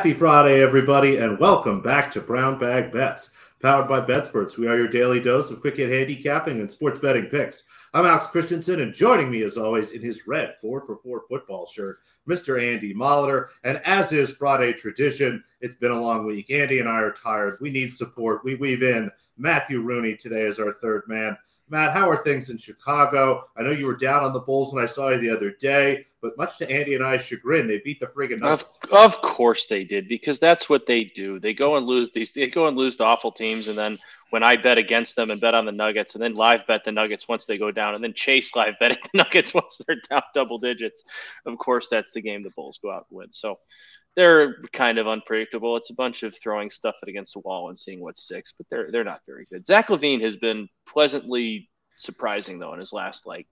Happy Friday, everybody, and welcome back to Brown Bag Bets, powered by BetSperts. We are your daily dose of quick hit handicapping and sports betting picks. I'm Alex Christensen, and joining me, as always, in his red 4 for 4 football shirt, Mr. Andy Molitor. And as is Friday tradition, it's been a long week. Andy and I are tired. We need support. We weave in Matthew Rooney today as our third man. Matt, how are things in Chicago? I know you were down on the Bulls when I saw you the other day, but much to Andy and I's chagrin, they beat the friggin' Nuggets. Of, of course they did, because that's what they do. They go and lose these. They go and lose to awful teams, and then when I bet against them and bet on the Nuggets, and then live bet the Nuggets once they go down, and then chase live bet the Nuggets once they're down double digits. Of course, that's the game the Bulls go out and win. So they're kind of unpredictable. It's a bunch of throwing stuff against the wall and seeing what sticks, but they're they're not very good. Zach LaVine has been pleasantly surprising though in his last like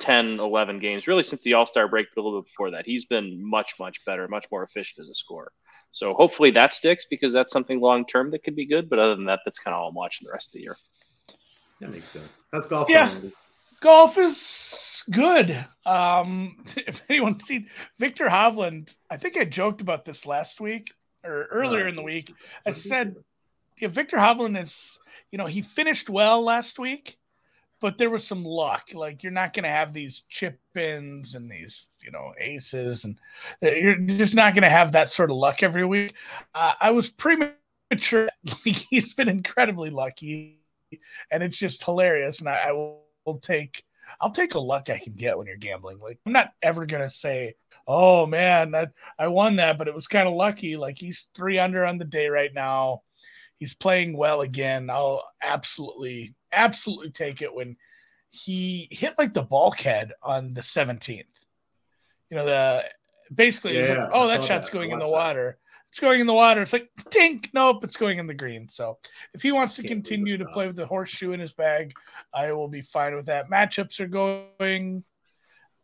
10, 11 games, really since the All Star break, but a little bit before that. He's been much, much better, much more efficient as a scorer. So hopefully that sticks because that's something long term that could be good. But other than that, that's kind of all I'm watching the rest of the year. That makes sense. That's golf? Yeah, golf is good. Um, if anyone seen Viktor Hovland, I think I joked about this last week or earlier in the week. I said, yeah, Viktor Hovland is, you know, he finished well last week but there was some luck. Like you're not going to have these chip ins and these, you know, aces, and uh, you're just not going to have that sort of luck every week. Uh, I was premature. Like, he's been incredibly lucky, and it's just hilarious. And I, I will, will take, I'll take a luck I can get when you're gambling. Like I'm not ever going to say, "Oh man, that I won that," but it was kind of lucky. Like he's three under on the day right now. He's playing well again. I'll absolutely absolutely take it when he hit like the bulkhead on the 17th. You know, the basically, yeah, like, oh, that shot's that. going in the that. water. It's going in the water. It's like tink. Nope, it's going in the green. So if he wants to continue to play with the horseshoe in his bag, I will be fine with that. Matchups are going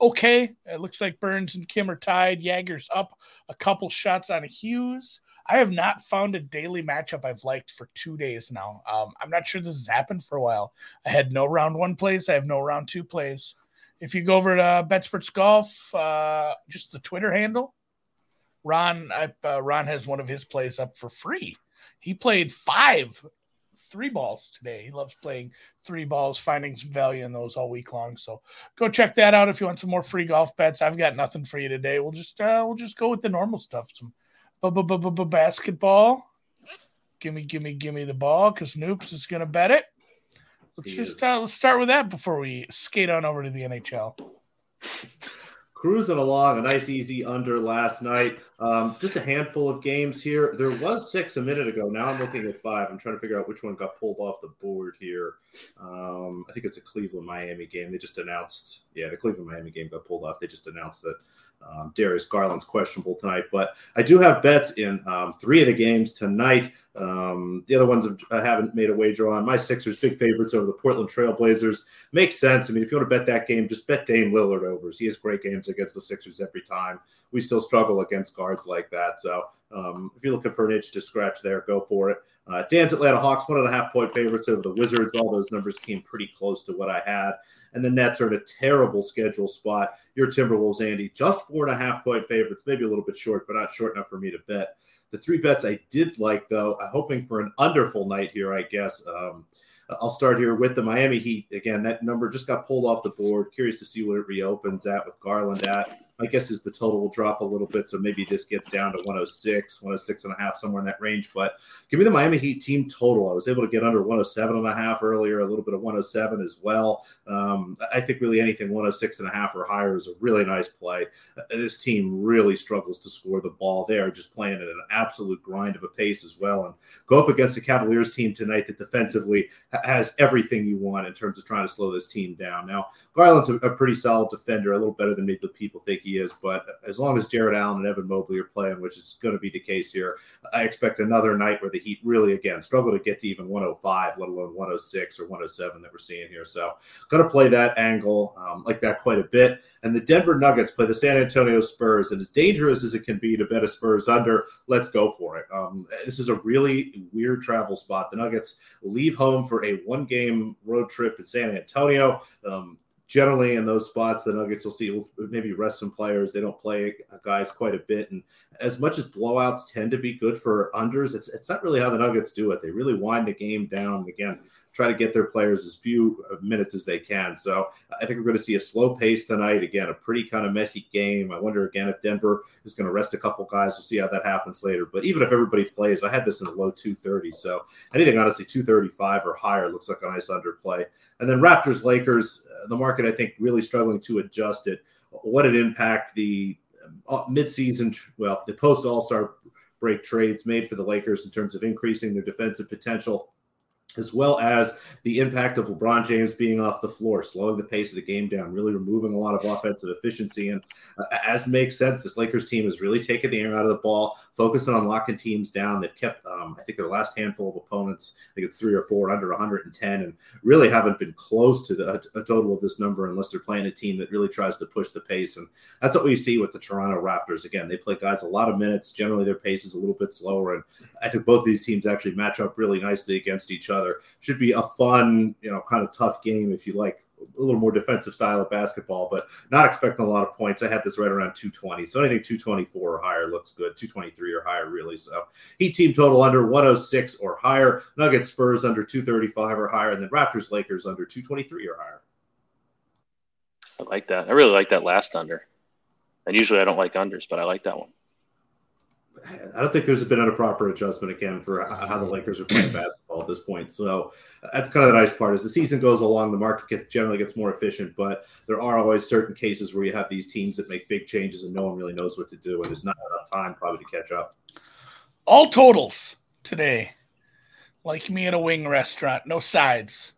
okay. It looks like Burns and Kim are tied. Jaeger's up a couple shots on Hughes. I have not found a daily matchup I've liked for two days now. Um, I'm not sure this has happened for a while. I had no round one plays. I have no round two plays. If you go over to BetSperts Golf, uh, just the Twitter handle, Ron, I, uh, Ron has one of his plays up for free. He played five three balls today. He loves playing three balls, finding some value in those all week long. So go check that out if you want some more free golf bets. I've got nothing for you today. We'll just uh, we'll just go with the normal stuff. Some basketball. Give me, give me, give me the ball because Noops is going to bet it. Let's he just uh, let's start with that before we skate on over to the NHL cruising along a nice easy under last night. Um, just a handful of games here. There was six a minute ago. Now i'm looking at five. I'm trying to figure out which one got pulled off the board here. Um, i think it's a cleveland miami game. They just announced yeah the cleveland miami game got pulled off. They just announced that um, Darius Garland's questionable tonight, but I do have bets in um, three of the games tonight. Um, the other ones I haven't made a wager on. My Sixers, big favorites over the Portland Trailblazers. Makes sense. I mean, if you want to bet that game, just bet Dame Lillard overs. He has great games against the Sixers every time. We still struggle against guards like that. So um, if you're looking for an itch to scratch there, go for it. Uh, Dan's Atlanta Hawks, one and a half point favorites over the Wizards. All those numbers came pretty close to what I had. And the Nets are in a terrible schedule spot. Your Timberwolves, Andy, just four and a half point favorites, maybe a little bit short, but not short enough for me to bet. The three bets I did like, though, I'm hoping for an underful night here, I guess. Um, I'll start here with the Miami Heat. Again, that number just got pulled off the board. Curious to see what it reopens at with Garland at. My guess is the total will drop a little bit. So maybe this gets down to 106, 106 and a half, somewhere in that range. But give me the Miami Heat team total. I was able to get under 107 and a half earlier, a little bit of 107 as well. Um, I think really anything 106 and a half or higher is a really nice play. Uh, this team really struggles to score the ball. They are just playing at an absolute grind of a pace as well. And go up against a Cavaliers team tonight that defensively has everything you want in terms of trying to slow this team down. Now, Garland's a, a pretty solid defender, a little better than maybe people think he is. But as long as Jarrett Allen and Evan Mobley are playing, which is going to be the case here, I expect another night where the Heat really, again, struggle to get to even 105, let alone 106 or 107 that we're seeing here. So, going to play that angle um, like that quite a bit. And the Denver Nuggets play the San Antonio Spurs. And as dangerous as it can be to bet a Spurs under, let's go for it. Um, this is a really weird travel spot. The Nuggets leave home for a one game road trip in San Antonio. Um, generally in those spots, the Nuggets will see maybe rest some players. They don't play guys quite a bit, and as much as blowouts tend to be good for unders, it's it's not really how the Nuggets do it. They really wind the game down. Again, try to get their players as few uh, minutes as they can. So I think we're going to see a slow pace tonight. Again, a pretty kind of messy game. I wonder again if Denver is going to rest a couple guys. We'll see how that happens later. But even if everybody plays, I had this in a low 230. So anything honestly 235 or higher looks like a nice underplay. And then Raptors Lakers, uh, the market I think really struggling to adjust it. What an impact the uh, midseason, well, the post All Star break trades made for the Lakers in terms of increasing their defensive potential as well as the impact of LeBron James being off the floor, slowing the pace of the game down, really removing a lot of offensive efficiency. And uh, as makes sense, this Lakers team has really taken the air out of the ball, focusing on locking teams down. They've kept, um, I think, their last handful of opponents, I think it's three or four under 110, and really haven't been close to the, a total of this number unless they're playing a team that really tries to push the pace. And that's what we see with the Toronto Raptors. Again, they play guys a lot of minutes. Generally, their pace is a little bit slower. And I think both these teams actually match up really nicely against each other. Should be a fun, you know, kind of tough game if you like a little more defensive style of basketball, but not expecting a lot of points. I had this right around 220. So anything 224 or higher looks good. 223 or higher, really. So Heat team total under 106 or higher. Nuggets Spurs under 235 or higher. And then Raptors Lakers under 223 or higher. I like that. I really like that last under. And usually I don't like unders, but I like that one. I don't think there's been a proper adjustment again for how the Lakers are playing basketball at this point. So that's kind of the nice part. As the season goes along, the market get, generally gets more efficient, but there are always certain cases where you have these teams that make big changes and no one really knows what to do, and there's not enough time probably to catch up. All totals today, like me at a wing restaurant, no sides.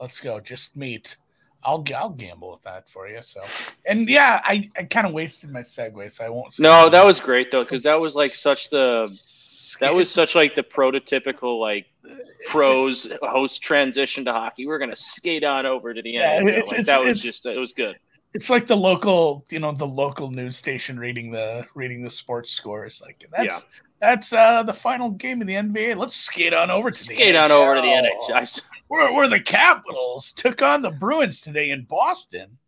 Let's go, just meat. I'll I'll gamble with that for you. So, and yeah, I, I kind of wasted my segue, so I won't. No, that was great though, because that was like such the that was such like the prototypical like pros host transition to hockey. We're gonna skate on over to the end. Yeah, it's, like, it's, that was just it was good. It's like the local, you know, the local news station reading the reading the sports scores. Like that's yeah. that's uh the final game of the NBA. Let's skate on over to skate the skate on over to the NHL where, where the Capitals took on the Bruins today in Boston.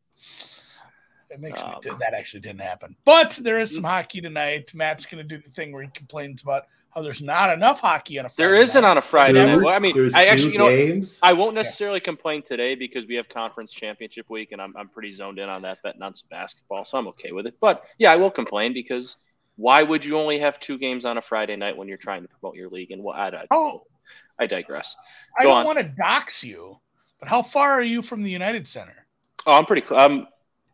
It makes um, me that actually didn't happen. But there is some hockey tonight. Matt's going to do the thing where he complains about how there's not enough hockey on a Friday. There isn't night. on a Friday there, night. Well, I mean, I actually, you know, games. I won't necessarily yeah. complain today because we have conference championship week, and I'm I'm pretty zoned in on that betting on some basketball, so I'm okay with it. But yeah, I will complain because why would you only have two games on a Friday night when you're trying to promote your league? And what? I, I, oh, I digress. I don't on. want to dox you, but how far are you from the United Center? Oh, I'm pretty. Um,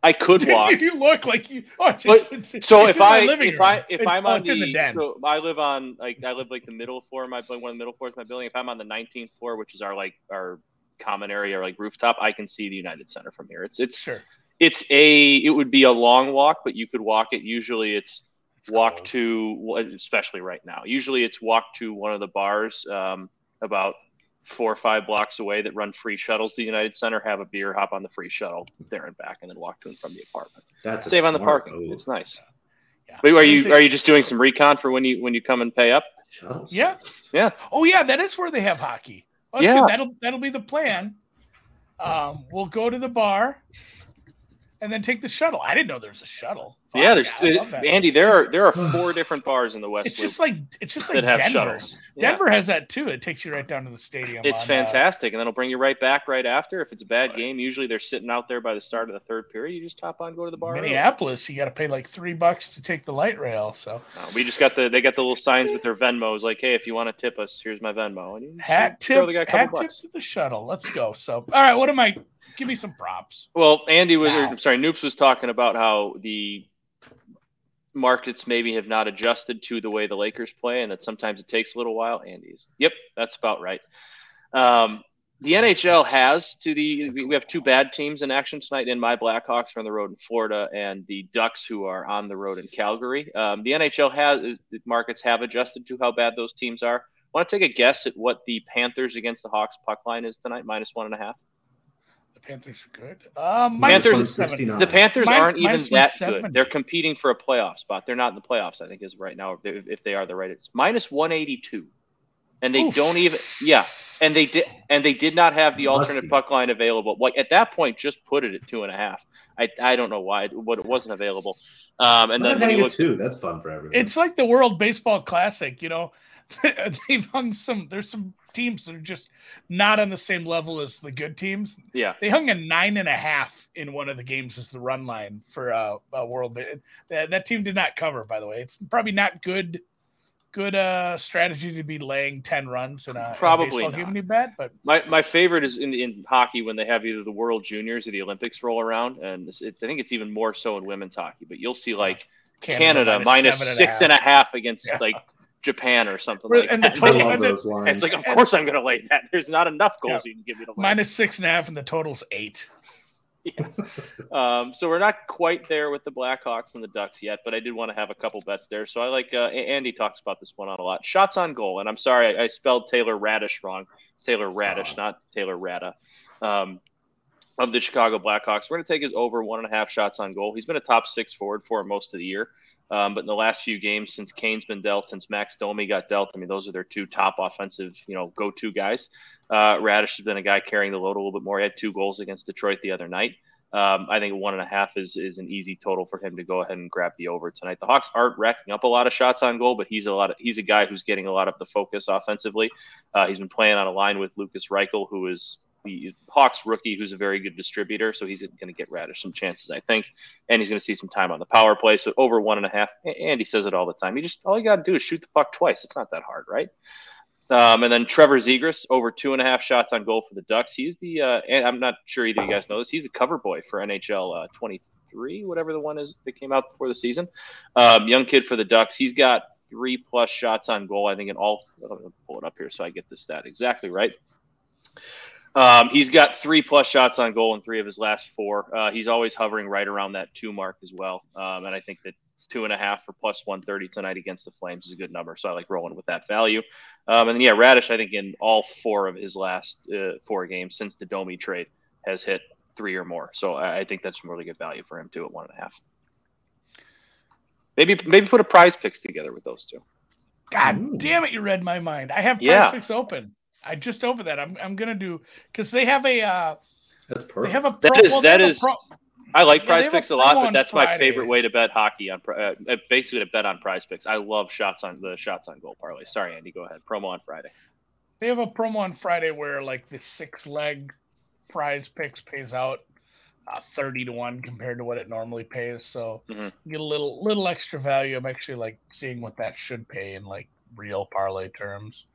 I could walk. you look like you. Oh, it's, but, it's, it's, so if I if I if I'm on the, the so I live on like I live like the middle floor of my one of the middle floors of my building. If I'm on the 19th floor, which is our like our common area or like rooftop, I can see the United Center from here. It's it's sure. it's a it would be a long walk, but you could walk it. Usually, it's, it's walk cold. to especially right now. Usually, it's walk to one of the bars. Um, about four or five blocks away that run free shuttles to the United Center, have a beer, hop on the free shuttle there and back, and then walk to and from the apartment. That's save on the parking. Move. It's nice. Yeah. But are you are you just doing some recon for when you when you come and pay up? Shuttles. Yeah. Yeah. Oh yeah, that is where they have hockey. Oh, yeah. Good. That'll that'll be the plan. Um, we'll go to the bar and then take the shuttle. I didn't know there was a shuttle. Oh, yeah, there's yeah, Andy. There are there are four different bars in the West. It's just like it's just like that have Denver. shuttles. Denver yeah. has that too. It takes you right down to the stadium. It's on, uh, fantastic, uh, and then it'll bring you right back right after. If it's a bad right. game, usually they're sitting out there by the start of the third period. You just hop on, go to the bar. Minneapolis, you got to pay like three bucks to take the light rail. So no, we just got the they got the little signs with their Venmos, like, hey, if you want to tip us, here's my Venmo. And you hat tip, the guy hat tip to the shuttle. Let's go. So all right, what am I? Give me some props. Well, Andy was, wow. or, I'm sorry, Noops was talking about how the markets maybe have not adjusted to the way the Lakers play, and that sometimes it takes a little while. Andy's, yep, that's about right. Um, the NHL has to the we have two bad teams in action tonight. In my Blackhawks are on the road in Florida, and the Ducks who are on the road in Calgary. Um, the NHL has markets have adjusted to how bad those teams are. Want to take a guess at what the Panthers against the Hawks puck line is tonight? Minus one and a half. Panthers are good. Um, Panthers, the Panthers aren't even that good. They're competing for a playoff spot. They're not in the playoffs. I think is right now. If they, if they are, the right. It's minus one eighty two, and they Oof. don't even. Yeah, and they did. and they did not have the Musty. alternate puck line available. Like at that point, just put it at two and a half. I, I don't know why, but it wasn't available. Um, and Why then not when you look, too. That's fun for everyone. It's like the World Baseball Classic, you know. They've hung some. There's some teams that are just not on the same level as the good teams. yeah, They hung a nine and a half in one of the games as the run line for uh, a World. That, that team did not cover, by the way. It's probably not good. Good uh, strategy to be laying ten runs in a, in a Probably baseball not. game you bet, but my, my favorite is in in hockey when they have either the World Juniors or the Olympics roll around, and it, I think it's even more so in women's hockey. But you'll see like Canada, minus seven six and a half against Yeah. like Japan or something like and the that. I total- love and the- those lines. it's like, of course I'm going to lay that. There's not enough goals Yeah. you can give me to lay. minus six and a half, and the total's eight. Yeah. Um, so we're not quite there with the Blackhawks and the Ducks yet, but I did want to have a couple bets there. So I like uh, Andy talks about this one on a lot. Shots on goal, and I'm sorry I, I spelled Taylor Raddysh wrong. It's Taylor Raddysh, not Taylor Rada. Um, of the Chicago Blackhawks, we're going to take his over one and a half shots on goal. He's been a top six forward for most of the year. Um, but in the last few games, since Kane's been dealt, since Max Domi got dealt, I mean, those are their two top offensive, you know, go-to guys. Uh, Raddysh has been a guy carrying the load a little bit more. He had two goals against Detroit the other night. Um, I think one and a half is is an easy total for him to go ahead and grab the over tonight. The Hawks aren't racking up a lot of shots on goal, but he's a lot of he's a guy who's getting a lot of the focus offensively. Uh, he's been playing on a line with Lukas Reichel, who is Hawks rookie, who's a very good distributor. So he's going to get Raddysh some chances, I think, and he's going to see some time on the power play. So over one and a half, and he says it all the time. He just all you got to do is shoot the puck twice. It's not that hard, right? Um, and then Trevor Zegras over two and a half shots on goal for the Ducks. He's the uh, and I'm not sure either you guys know this. He's a cover boy for NHL uh, 23, whatever the one is that came out before the season. Um, young kid for the Ducks. He's got three plus shots on goal. I think in all. I'm gonna pull it up here so I get the stat exactly right. Um, he's got three plus shots on goal in three of his last four. Uh, he's always hovering right around that two mark as well. Um, and I think that two and a half for plus 130 tonight against the Flames is a good number. So I like rolling with that value. Um, and then, yeah, Raddysh, I think in all four of his last uh, four games since the Domi trade has hit three or more. So I, I think that's some really good value for him too at one and a half. Maybe maybe put a prize picks together with those two. God Ooh. damn it, you read my mind. I have Yeah. Prize Picks open. I just opened that. I'm I'm gonna do because they have a uh, That's they have a That pro, is- well, they that have a is- pro- I like Yeah, Prize they have a Picks a lot, but on that's my favorite way to bet hockey on. Pri- Uh, basically, to bet on Prize Picks. I love shots on the shots on goal parlay. Sorry, Andy, go ahead. Promo on Friday. they have a promo on Friday where like the six leg Prize Picks pays out uh, thirty to one compared to what it normally pays. So Mhm. you get a little little extra value. I'm actually like seeing what that should pay in like real parlay terms.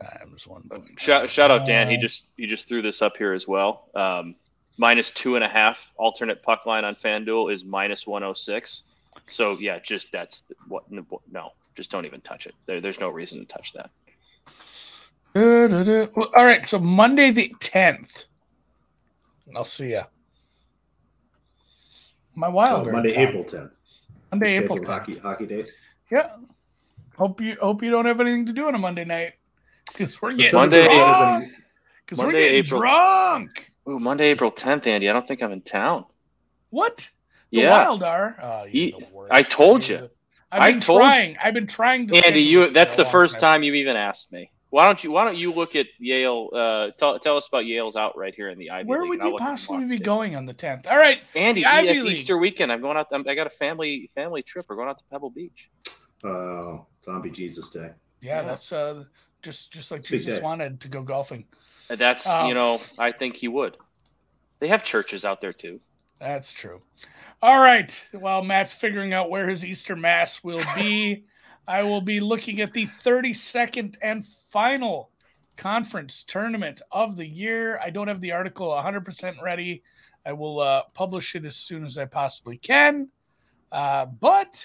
Times one. point Shout, shout out Dan. He just he just threw this up here as well. Um, minus two and a half alternate puck line on FanDuel is minus one hundred six. So yeah, just that's what no, just don't even touch it. There, there's no reason to touch that. All right, so Monday the tenth. I'll see ya. My Oh, Wilder. Monday, account. April 10th. Monday, April. 10th. hockey hockey date. Yeah. Hope you hope you don't have anything to do on a Monday night because we're getting Monday- drunk. Because we're Monday, getting April- drunk. Ooh, Monday, April tenth, Andy. I don't think I'm in town. What? The Yeah, Wild are. Oh, you're Ye- the worst. I told You're you. the- I've I been told you. trying. I've been trying to. Andy, you that's the a long first time you've even asked me. Why don't you Why don't you look at Yale? Uh, tell tell us about Yale's out right here in the Ivy Where League, would you look at some possibly be going on the tenth? All right. Andy, The Ivy it's League. Easter weekend. I'm going out. I'm, I got a family family trip. We're going out to Pebble Beach. Oh, Zombie Jesus Day. Yeah, Yeah. that's uh, just just like Big Jesus day. wanted to go golfing. And That's Um, you know, I think he would. They have churches out there too. That's true. All right. While Matt's figuring out where his Easter Mass will be, I will be looking at the 32nd and final conference tournament of the year. I don't have the article 100% ready. I will uh, publish it as soon as I possibly can. Uh, but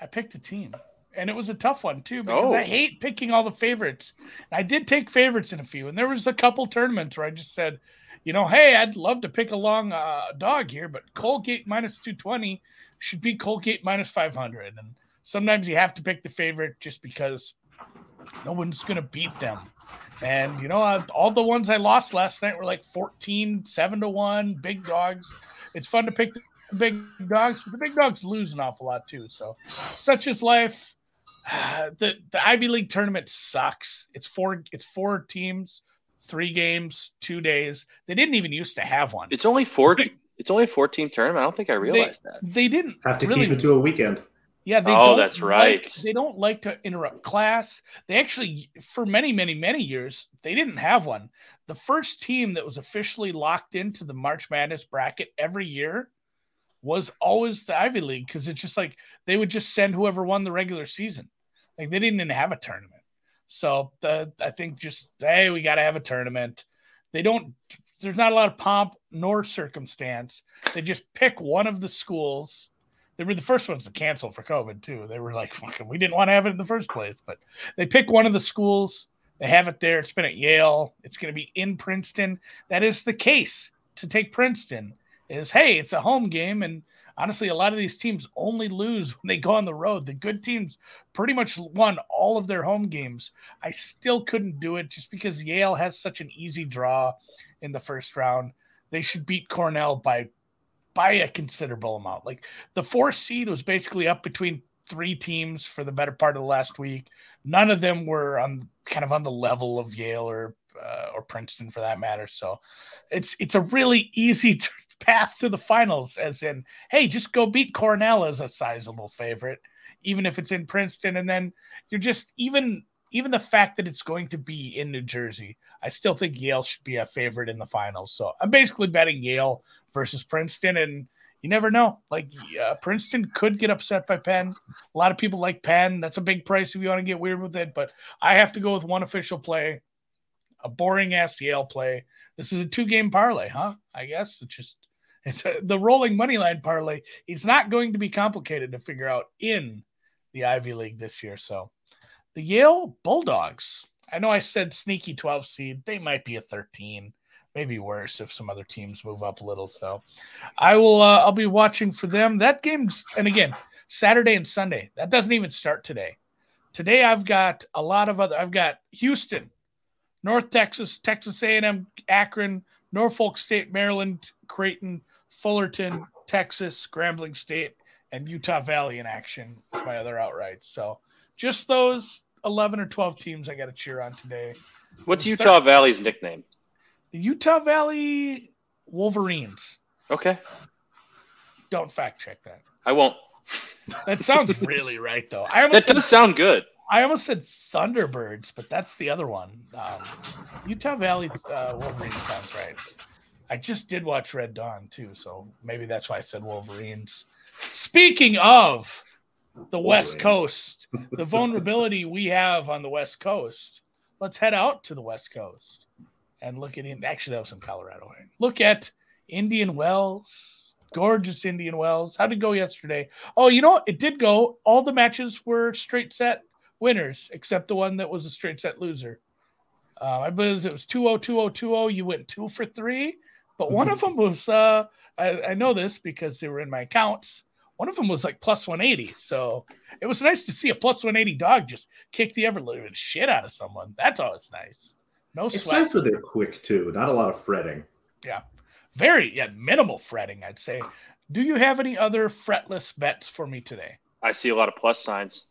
I picked a team. And it was a tough one too because Oh. I hate picking all the favorites. I did take favorites in a few, and there was a couple tournaments where I just said, you know, hey, I'd love to pick a long uh, dog here, but Colgate minus 220 should be Colgate minus 500. And sometimes you have to pick the favorite just because no one's going to beat them. And, you know, all the ones I lost last night were like 14, 7 to 1, big dogs. It's fun to pick the big dogs, but the big dogs lose an awful lot too. So, such is life. the the Ivy League tournament sucks. It's four it's four teams, three games, two days. They didn't even used to have one. It's only four. It's only a four team tournament. I don't think I realized they, that. They didn't have to really, keep it to a weekend. Yeah, they oh, don't that's right. Like, they don't like to interrupt class. They actually, for many, many, many years, they didn't have one. The first team that was officially locked into the March Madness bracket every year was always the Ivy League because it's just like they would just send whoever won the regular season. Like they didn't even have a tournament. So I think just hey, we got to have a tournament. They don't. There's not a lot of pomp nor circumstance. They just pick one of the schools they were the first ones to cancel for COVID too. They were like, "Fucking, we didn't want to have it in the first place." But they pick one of the schools. They have it there. It's been at Yale. It's going to be in Princeton. That is the case to take Princeton. Is hey, it's a home game, and honestly, a lot of these teams only lose when they go on the road. The good teams pretty much won all of their home games. I still couldn't do it just because Yale has such an easy draw in the first round. They should beat Cornell by by a considerable amount. Like the fourth seed was basically up between three teams for the better part of the last week. None of them were on kind of on the level of Yale or uh, or Princeton for that matter. So it's it's a really easy path to the finals. As in, hey, just go beat Cornell as a sizable favorite, even if it's in Princeton, and then you're just even even the fact that it's going to be in New Jersey, I still think Yale should be a favorite in the finals. So I'm basically betting Yale versus Princeton, and you never know. Like uh, Princeton could get upset by Penn. A lot of people like Penn. That's a big price if you want to get weird with it. But I have to go with one official play, a boring ass Yale play. This is a two game parlay, huh? I guess it's just it's a, the rolling money line parlay. It's not going to be complicated to figure out in the Ivy League this year. So the Yale Bulldogs. I know I said sneaky 12 seed. They might be a 13, maybe worse if some other teams move up a little. So I will, uh, I'll be watching for them. That game's, and again, Saturday and Sunday. That doesn't even start today. Today I've got a lot of other, I've got Houston, North Texas, Texas A&M, Akron, Norfolk State, Maryland, Creighton, Fullerton, Texas, Grambling State, and Utah Valley in action by other outrights. So just those 11 or 12 teams I got to cheer on today. What's Utah Valley's nickname? The Utah Valley Wolverines. Okay. Don't fact check that. I won't. That sounds really right, though. I that does sound good. I almost said Thunderbirds, but that's the other one. Um, Utah Valley uh, Wolverines sounds right. I just did watch Red Dawn too, so maybe that's why I said Wolverines. Speaking of the West Coast, the vulnerability we have on the West Coast. Let's head out to the West Coast and look at actually that was in Colorado. Look at Indian Wells, gorgeous Indian Wells. How did it go yesterday? Oh, you know it did go. All the matches were straight set winners, except the one that was a straight set loser. Uh, I believe it was 2 0 2 0 You went two for three, but one of them was, uh, I, I know this because they were in my accounts. One of them was like plus 180. So it was nice to see a plus 180 dog just kick the ever living shit out of someone. That's always nice. No It's sweat. nice when they're quick too. Not a lot of fretting. Yeah. Very, yeah, minimal fretting, I'd say. Do you have any other fretless bets for me today? I see a lot of plus signs.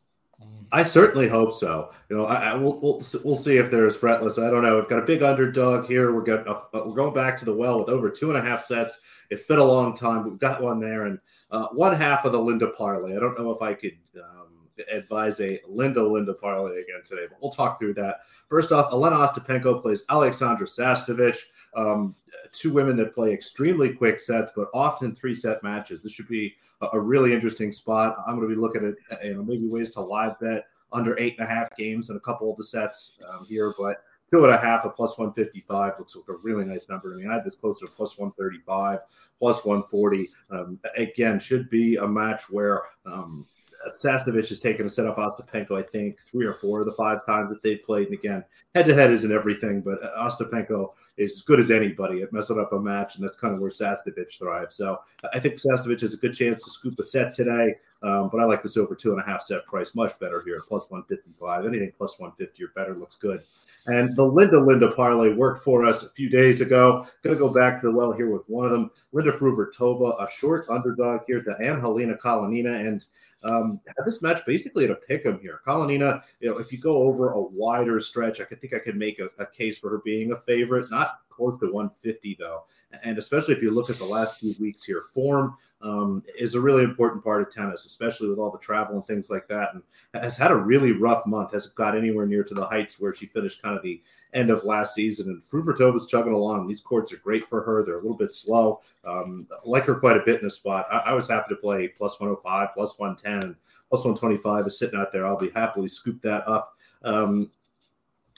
I certainly hope so. You know, I, I we'll, we'll, we'll see if there's fretless. I don't know. We've got a big underdog here. We're uh, we're going back to the well with over two and a half sets. It's been a long time. We've got one there, and uh, one half of the Linda parlay. I don't know if I could um, advise a Linda Linda parlay again today, but we'll talk through that. First off, Elena Ostapenko plays Alexandra Sasnovich. Um, two women that play extremely quick sets, but often three set matches. This should be a, a really interesting spot. I'm going to be looking at you know maybe ways to live bet under eight and a half games in a couple of the sets um, here, but two and a half at plus 155 looks like a really nice number to me. I had this closer to plus 135, plus 140. Um, again, should be a match where um, Sasnovich has taken a set off Ostapenko, I think, three or four of the five times that they've played. And again, head to head isn't everything, but uh, Ostapenko is as good as anybody at messing up a match, and that's kind of where Sasnovich thrives. So I think Sasnovich has a good chance to scoop a set today, um, but I like this over two and a half set price much better here at plus 155. Anything plus 150 or better looks good. And the Linda Linda parlay worked for us a few days ago. Going to go back to the well here with one of them. Linda Fruhvirtova, a short underdog here to Angelina Kalinina. And um, had this match basically at a pick 'em here. Kalinina, you know, if you go over a wider stretch, I could think I could make a, a, case for her being a favorite. Not close to 150 though, and especially if you look at the last few weeks here, form um, is a really important part of tennis, especially with all the travel and things like that. And has had a really rough month. Hasn't got anywhere near to the heights where she finished kind of the end of last season. And Fruhvirtova's chugging along. These courts are great for her. They're a little bit slow. Um, like her quite a bit in the spot. I, I was happy to play plus 105, plus 110, and plus 125 is sitting out there. I'll be happily scoop that up. Um,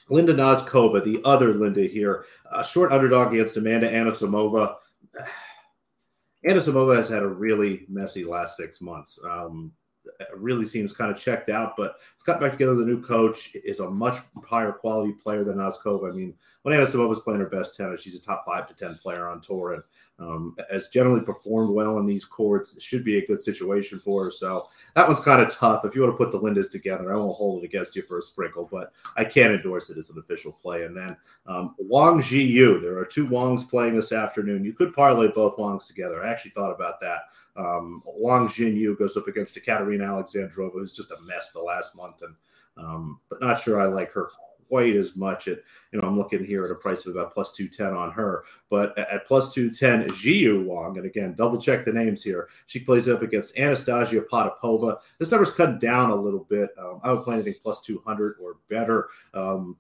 Linda Noskova, the other Linda here, a short underdog against Amanda Anisimova. Anisimova has had a really messy last six months. Um, really seems kind of checked out, but it's got back together The new coach. Is a much higher quality player than Noskova. I mean, when Anisimova was playing her best tennis, she's a top five to ten player on tour, and um, has generally performed well in these courts. It should be a good situation for her. So that one's kind of tough. If you want to put the Lindas together, I won't hold it against you for a sprinkle, but I can't endorse it as an official play. And then um, Wang Xiyu, there are two Wangs playing this afternoon. You could parlay both Wangs together. I actually thought about that. Um, Wang Yu goes up against Katerina Alexandrova, who's just a mess the last month, and um, but not sure I like her quite as much. At you know, I'm looking here at a price of about plus two ten on her, but at plus two ten, Xiyu Wang, and again, double check the names here. She plays up against Anastasia Potapova. This number's cut down a little bit. Um, I would play anything plus two hundred or better. Um,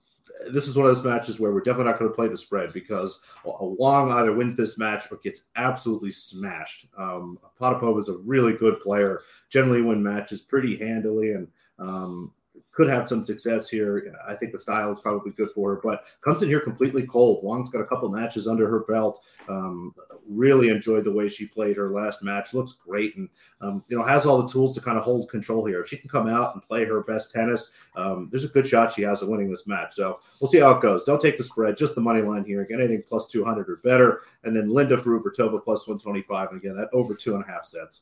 this is one of those matches where we're definitely not going to play the spread because Wang either wins this match or gets absolutely smashed. Um, Potapova is a really good player, generally win matches pretty handily, and um, could have some success here. I think the style is probably good for her, but comes in here completely cold. Wang's got a couple matches under her belt. Um, really enjoyed the way she played her last match. Looks great, and um, you know has all the tools to kind of hold control here. If she can come out and play her best tennis, um, there's a good shot she has of winning this match. So we'll see how it goes. Don't take the spread, just the money line here. Again, anything plus 200 or better, and then Linda Fruhvirtova plus 125, and again that over two and a half sets.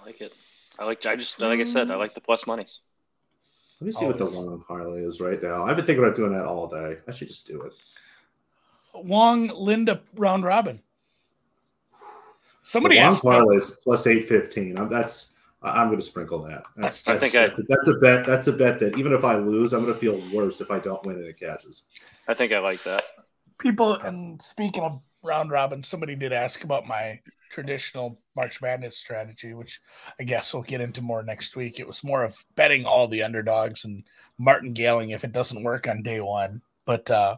I like it. I like. I just like I said. I mm. like the plus monies. Let me see Always. what the Wang parlay is right now. I've been thinking about doing that all day. I should just do it. Wang Linda round robin. Somebody the Wang parlay is plus eight fifteen. That's I'm going to sprinkle that. That's, that's, I think that's, I, a, that's a bet. That's a bet that even if I lose, I'm going to feel worse if I don't win and it catches. I think I like that. People, and speaking of round robin, somebody did ask about my traditional March Madness strategy, which I guess we'll get into more next week. It was more of betting all the underdogs and martingaling if it doesn't work on day one. But uh,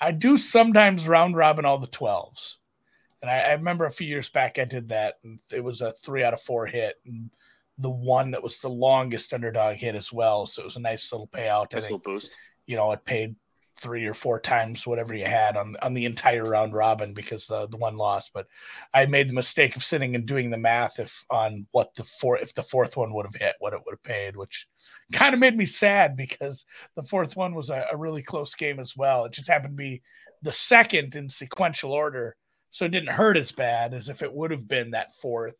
I do sometimes round robin all the 12s. And I, I, remember a few years back I did that, and it was a three out of four hit. And the one that was the longest underdog hit as well. So it was a nice little payout. Nice little boost. You know, it paid three or four times whatever you had on on the entire round robin because the the one lost. But I made the mistake of sitting and doing the math if on what the four if the fourth one would have hit, what it would have paid, which kind of made me sad because the fourth one was a, a really close game as well. It just happened to be the second in sequential order, so it didn't hurt as bad as if it would have been that fourth.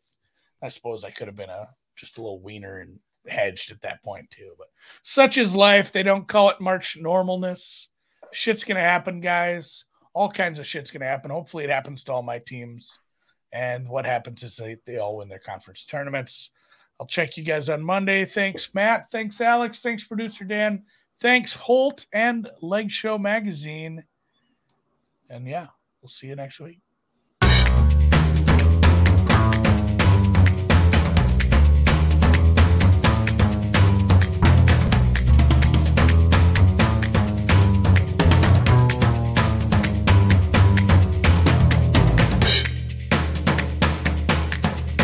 I suppose I could have been a just a little wiener and hedged at that point too. But such is life. They don't call it March normalness shit's gonna happen, guys. All kinds of shit's gonna happen. Hopefully, it happens to all my teams. And what happens is they, they all win their conference tournaments. I'll check you guys on Monday. Thanks, Matt. Thanks, Alex. Thanks, producer Dan. Thanks, Holt and Leg Show Magazine. And yeah, we'll see you next week.